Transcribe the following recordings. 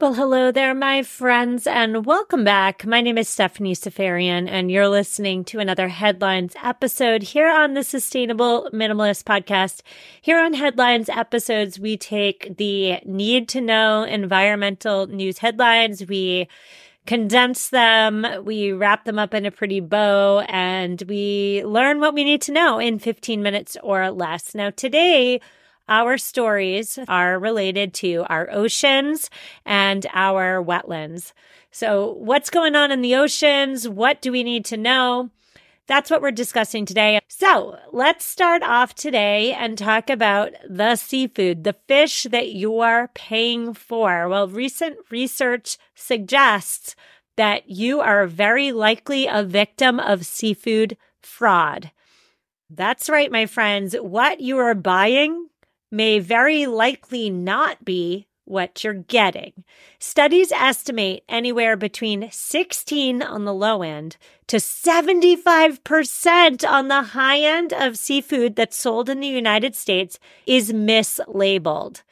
Well, hello there, my friends, and welcome back. My name is Stephanie Seferian, and you're listening to another Headlines episode here on the Sustainable Minimalist Podcast. Here on Headlines episodes, we take the need to know environmental news headlines. We condense them, we wrap them up in a pretty bow, and we learn what we need to know in 15 minutes or less. Now, today, our stories are related to our oceans and our wetlands. So, what's going on in the oceans? What do we need to know? That's what we're discussing today. So, let's start off today and talk about the seafood, the fish that you're paying for. Well, recent research suggests that you are very likely a victim of seafood fraud. That's right, my friends. What you are buying may very likely not be what you're getting. Studies estimate anywhere between 16 on the low end to 75% on the high end of seafood that's sold in the United States is mislabeled.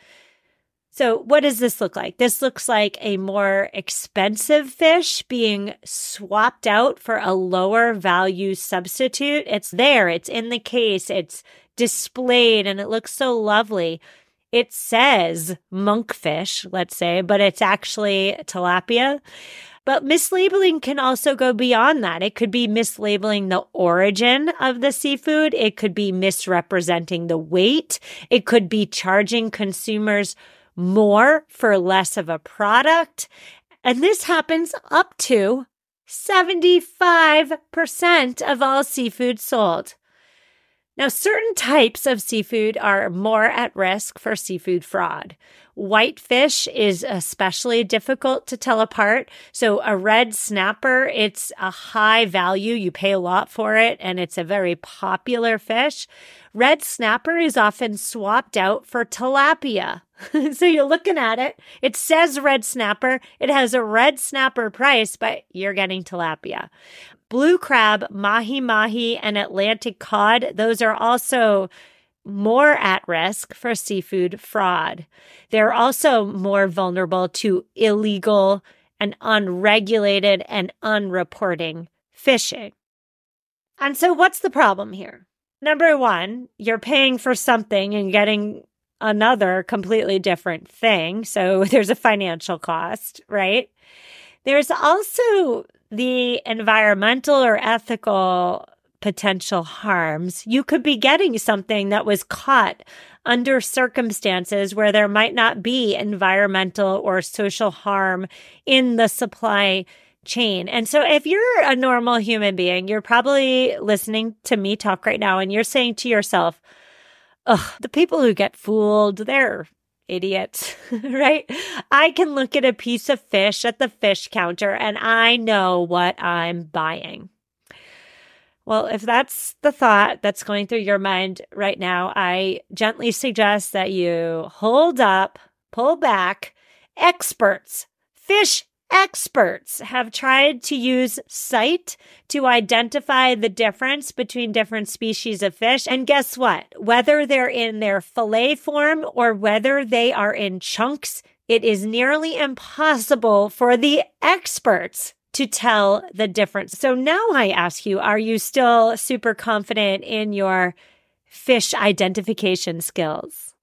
So, what does this look like? This looks like a more expensive fish being swapped out for a lower value substitute. It's there, it's in the case, it's displayed and it looks so lovely. It says monkfish, let's say, but it's actually tilapia. But mislabeling can also go beyond that. It could be mislabeling the origin of the seafood. It could be misrepresenting the weight. It could be charging consumers more for less of a product. And this happens up to 75% of all seafood sold. Now, certain types of seafood are more at risk for seafood fraud. Whitefish is especially difficult to tell apart. So a red snapper, it's a high value. You pay a lot for it and it's a very popular fish. Red snapper is often swapped out for tilapia. so you're looking at it. It says red snapper. It has a red snapper price, but you're getting tilapia. Blue crab, mahi mahi, and Atlantic cod, those are also more at risk for seafood fraud. They're also more vulnerable to illegal and unregulated and unreporting fishing. And so, what's the problem here? Number one, you're paying for something and getting another completely different thing. So, there's a financial cost, right? There's also the environmental or ethical potential harms. You could be getting something that was caught under circumstances where there might not be environmental or social harm in the supply chain. And so if you're a normal human being, you're probably listening to me talk right now and you're saying to yourself, Ugh, the people who get fooled, they're idiots, right? I can look at a piece of fish at the fish counter and I know what I'm buying. Well, if that's the thought that's going through your mind right now, I gently suggest that you hold up, pull back. Experts, fish experts have tried to use sight to identify the difference between different species of fish. And guess what? Whether they're in their fillet form or whether they are in chunks, it is nearly impossible for the experts to tell the difference. So now I ask you, are you still super confident in your fish identification skills?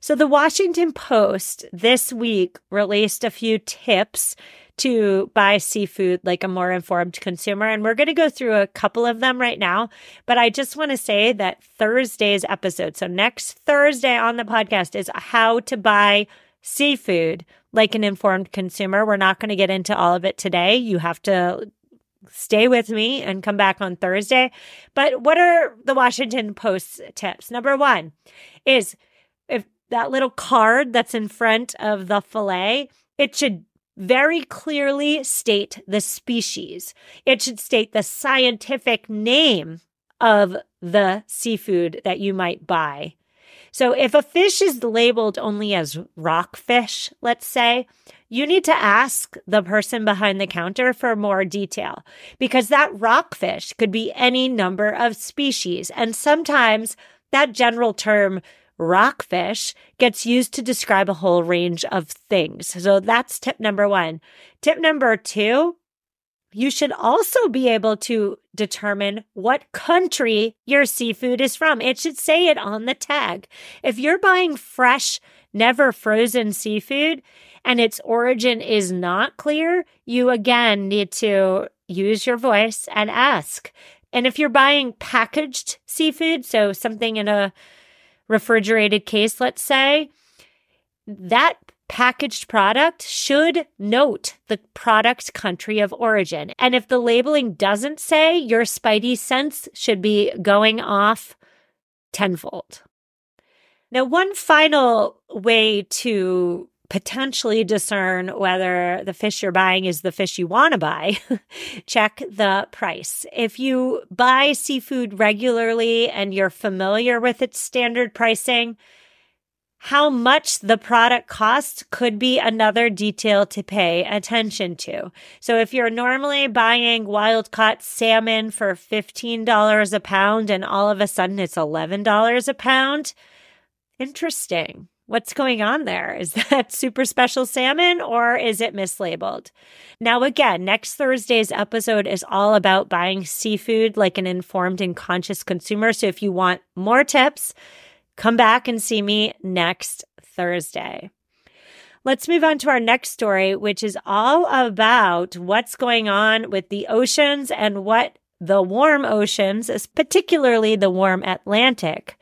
So the Washington Post this week released a few tips to buy seafood like a more informed consumer. And we're going to go through a couple of them right now. But I just want to say that Thursday's episode, so next Thursday on the podcast, is how to buy seafood like an informed consumer. We're not going to get into all of it today. You have to stay with me and come back on Thursday. But what are the Washington Post's tips? Number one is if that little card that's in front of the filet, it should very clearly state the species. It should state the scientific name of the seafood that you might buy. So if a fish is labeled only as rockfish, let's say, you need to ask the person behind the counter for more detail because that rockfish could be any number of species. And sometimes that general term rockfish gets used to describe a whole range of things. So that's tip number one. Tip number two, you should also be able to determine what country your seafood is from. It should say it on the tag. If you're buying fresh, never frozen seafood and its origin is not clear, you again need to use your voice and ask. And if you're buying packaged seafood, so something in a refrigerated case, let's say, that packaged product should note the product's country of origin. And if the labeling doesn't say, your spidey sense should be going off tenfold. Now, one final way to potentially discern whether the fish you're buying is the fish you want to buy, check the price. If you buy seafood regularly and you're familiar with its standard pricing, how much the product costs could be another detail to pay attention to. So if you're normally buying wild caught salmon for $15 a pound and all of a sudden it's $11 a pound, interesting. What's going on there? Is that super special salmon or is it mislabeled? Now, again, next Thursday's episode is all about buying seafood like an informed and conscious consumer. So if you want more tips, come back and see me next Thursday. Let's move on to our next story, which is all about what's going on with the oceans and what the warm oceans, particularly the warm Atlantic,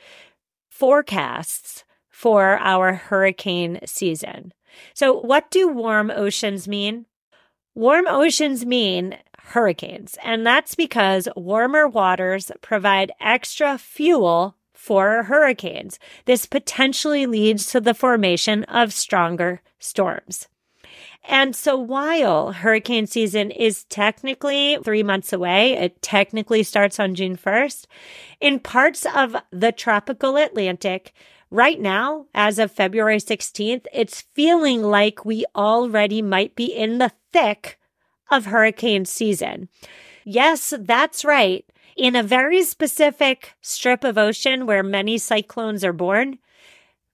forecasts for our hurricane season. So, what do warm oceans mean? Warm oceans mean hurricanes, and that's because warmer waters provide extra fuel for hurricanes. This potentially leads to the formation of stronger storms. And so while hurricane season is technically three months away, it technically starts on June 1st, in parts of the tropical Atlantic, Right now, as of February 16th, it's feeling like we already might be in the thick of hurricane season. Yes, that's right. In a very specific strip of ocean where many cyclones are born,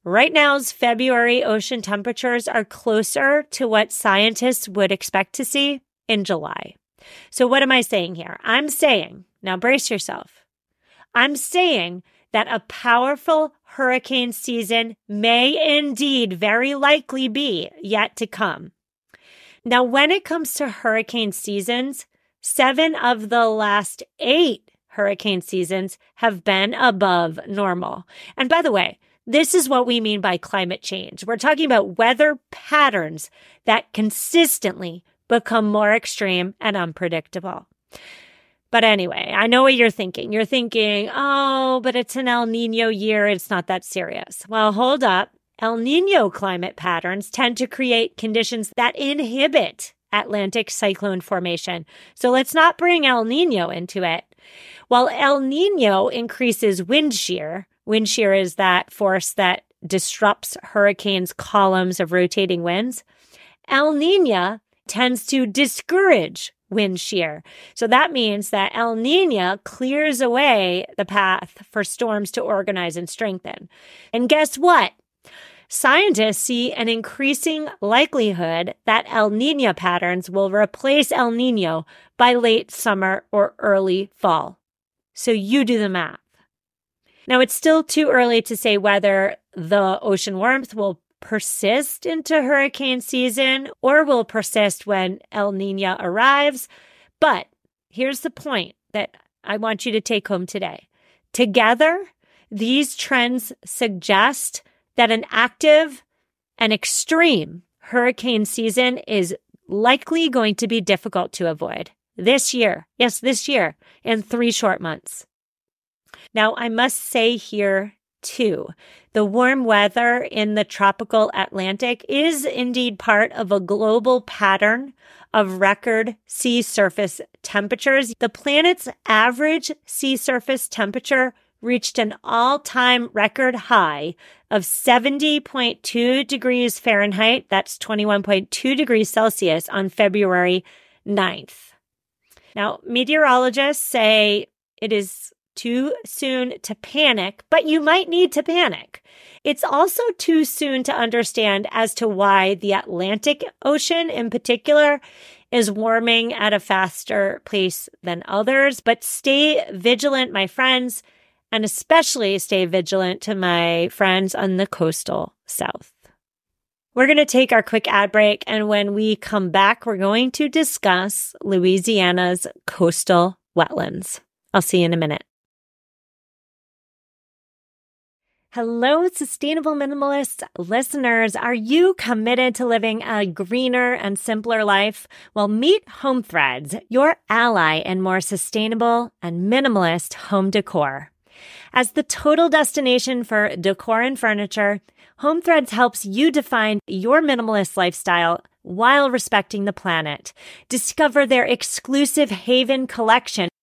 right now's February ocean temperatures are closer to what scientists would expect to see in July. So, what am I saying here? I'm saying, now brace yourself. I'm saying that a powerful hurricane season may indeed very likely be yet to come. Now, when it comes to hurricane seasons, seven of the last eight hurricane seasons have been above normal. And by the way, this is what we mean by climate change. We're talking about weather patterns that consistently become more extreme and unpredictable. But anyway, I know what you're thinking. You're thinking, oh, but it's an El Nino year. It's not that serious. Well, hold up. El Nino climate patterns tend to create conditions that inhibit Atlantic cyclone formation. So let's not bring El Nino into it. While El Nino increases wind shear, wind shear is that force that disrupts hurricanes' columns of rotating winds. La Nina tends to discourage wind shear. So that means that La Nina clears away the path for storms to organize and strengthen. And guess what? Scientists see an increasing likelihood that La Nina patterns will replace El Nino by late summer or early fall. So you do the math. Now, it's still too early to say whether the ocean warmth will persist into hurricane season or will persist when La Nina arrives. But here's the point that I want you to take home today. Together, these trends suggest that an active and extreme hurricane season is likely going to be difficult to avoid this year. Yes, this year in three short months. Now, I must say here too, the warm weather in the tropical Atlantic is indeed part of a global pattern of record sea surface temperatures. The planet's average sea surface temperature reached an all time record high of 70.2 degrees Fahrenheit. That's 21.2 degrees Celsius on February 9th. Now, meteorologists say it is too soon to panic, but you might need to panic. It's also too soon to understand as to why the Atlantic Ocean in particular is warming at a faster pace than others, but stay vigilant, my friends and especially stay vigilant to my friends on the coastal south. We're going to take our quick ad break. And when we come back, we're going to discuss Louisiana's coastal wetlands. I'll see you in a minute. Hello, sustainable minimalist listeners. Are you committed to living a greener and simpler life? Well, meet Home Threads, your ally in more sustainable and minimalist home decor. As the total destination for decor and furniture, Home Threads helps you define your minimalist lifestyle while respecting the planet. Discover their exclusive Haven collection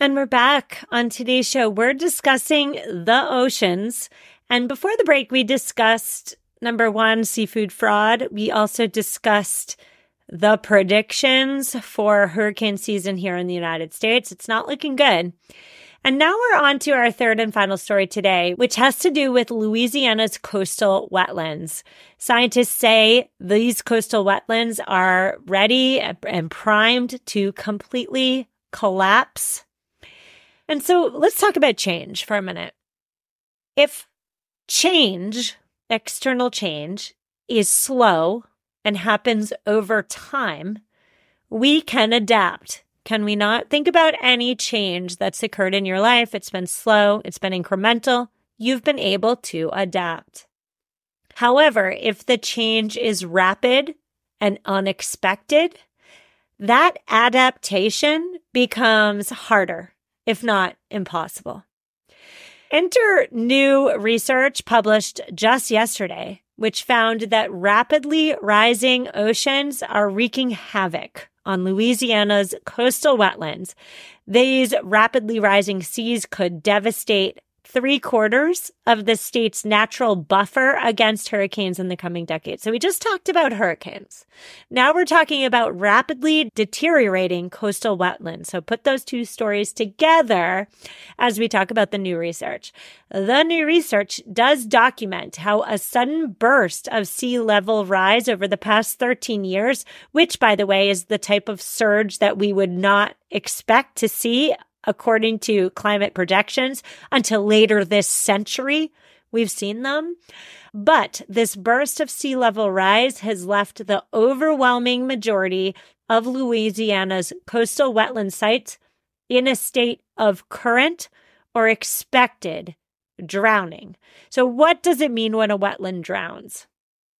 And we're back on today's show. We're discussing the oceans. And before the break, we discussed number one, seafood fraud. We also discussed the predictions for hurricane season here in the United States. It's not looking good. And now we're on to our third and final story today, which has to do with Louisiana's coastal wetlands. Scientists say these coastal wetlands are ready and primed to completely collapse and so let's talk about change for a minute. If change, external change, is slow and happens over time, we can adapt. Can we not? Think about any change that's occurred in your life. It's been slow, it's been incremental. You've been able to adapt. However, if the change is rapid and unexpected, that adaptation becomes harder if not impossible. Enter new research published just yesterday, which found that rapidly rising oceans are wreaking havoc on Louisiana's coastal wetlands. These rapidly rising seas could devastate three quarters of the state's natural buffer against hurricanes in the coming decade. So we just talked about hurricanes. Now we're talking about rapidly deteriorating coastal wetlands. So put those two stories together as we talk about the new research. The new research does document how a sudden burst of sea level rise over the past 13 years, which by the way is the type of surge that we would not expect to see according to climate projections until later this century. We've seen them. But this burst of sea level rise has left the overwhelming majority of Louisiana's coastal wetland sites in a state of current or expected drowning. So, what does it mean when a wetland drowns?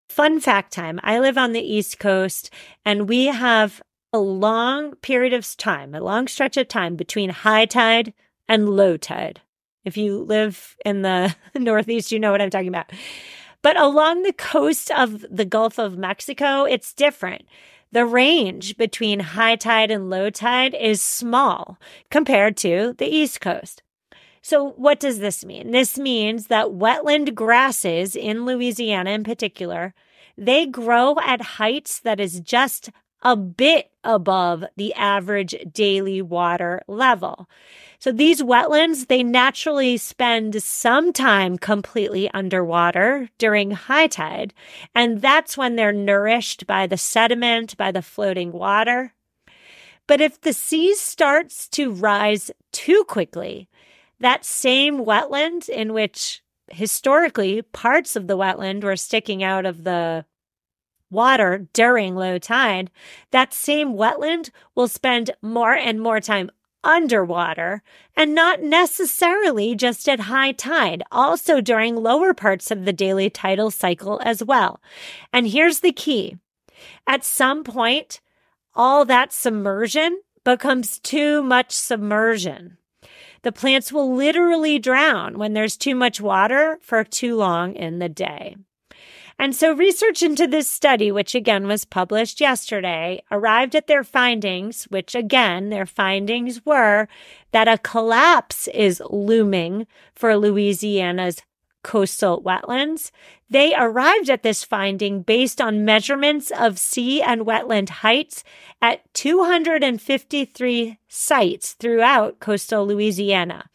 Fun fact time I live on the East Coast and we have a long period of time, a long stretch of time between high tide and low tide. If you live in the Northeast, you know what I'm talking about. But along the coast of the Gulf of Mexico, it's different. The range between high tide and low tide is small compared to the East Coast. So, what does this mean? This means that wetland grasses in Louisiana in particular, they grow at heights that is just a bit above the average daily water level. So these wetlands, they naturally spend some time completely underwater during high tide. And that's when they're nourished by the sediment, by the floating water. But if the sea starts to rise too quickly, that same wetland in which historically parts of the wetland were sticking out of the water during low tide, that same wetland will spend more and more time underwater and not necessarily just at high tide, also during lower parts of the daily tidal cycle as well. And here's the key. At some point, all that submersion becomes too much submersion. The plants will literally drown when there's too much water for too long in the day. And so research into this study, which again was published yesterday, arrived at their findings, which again, their findings were that a collapse is looming for Louisiana's coastal wetlands. They arrived at this finding based on measurements of sea and wetland heights at 253 sites throughout coastal Louisiana.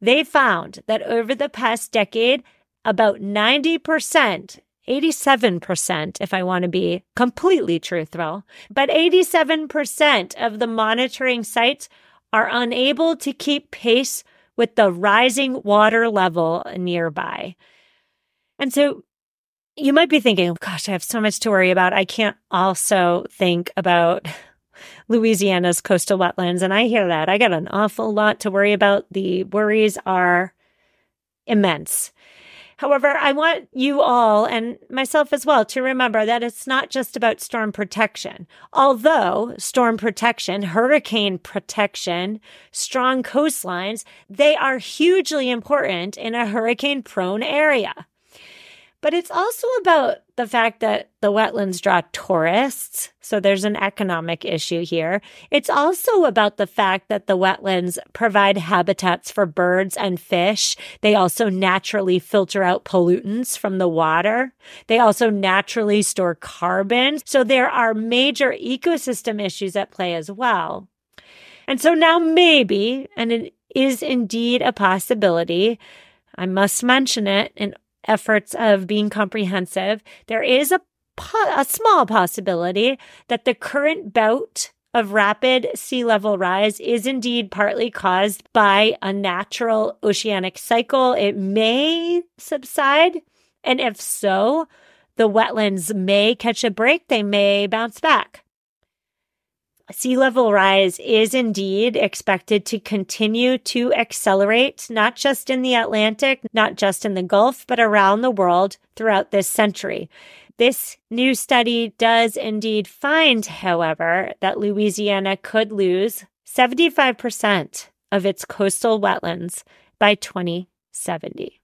They found that over the past decade, about 90% 87%, if I want to be completely truthful, but 87% of the monitoring sites are unable to keep pace with the rising water level nearby. And so you might be thinking, gosh, I have so much to worry about. I can't also think about Louisiana's coastal wetlands. And I hear that. I got an awful lot to worry about. The worries are immense. However, I want you all and myself as well to remember that it's not just about storm protection. Although storm protection, hurricane protection, strong coastlines, they are hugely important in a hurricane prone area. But it's also about the fact that the wetlands draw tourists. So there's an economic issue here. It's also about the fact that the wetlands provide habitats for birds and fish. They also naturally filter out pollutants from the water. They also naturally store carbon. So there are major ecosystem issues at play as well. And so now maybe, and it is indeed a possibility, I must mention it in efforts of being comprehensive, there is a, po- a small possibility that the current bout of rapid sea level rise is indeed partly caused by a natural oceanic cycle. It may subside. And if so, the wetlands may catch a break. They may bounce back sea level rise is indeed expected to continue to accelerate, not just in the Atlantic, not just in the Gulf, but around the world throughout this century. This new study does indeed find, however, that Louisiana could lose 75% of its coastal wetlands by 2070.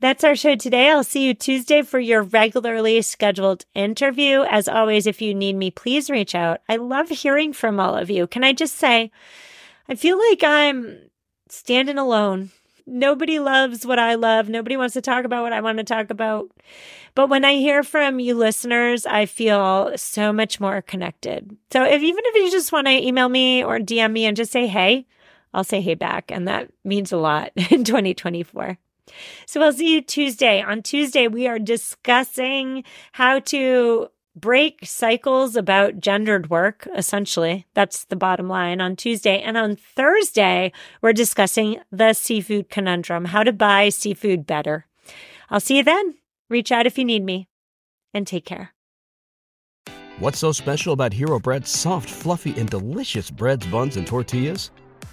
That's our show today. I'll see you Tuesday for your regularly scheduled interview. As always, if you need me, please reach out. I love hearing from all of you. Can I just say, I feel like I'm standing alone nobody loves what I love. Nobody wants to talk about what I want to talk about. But when I hear from you listeners, I feel so much more connected. So if even if you just want to email me or DM me and just say hey, I'll say hey back. And that means a lot in 2024. So I'll see you Tuesday. On Tuesday, we are discussing how to break cycles about gendered work, essentially. That's the bottom line on Tuesday. And on Thursday, we're discussing the seafood conundrum, how to buy seafood better. I'll see you then. Reach out if you need me and take care. What's so special about Hero Bread's soft, fluffy, and delicious breads, buns, and tortillas?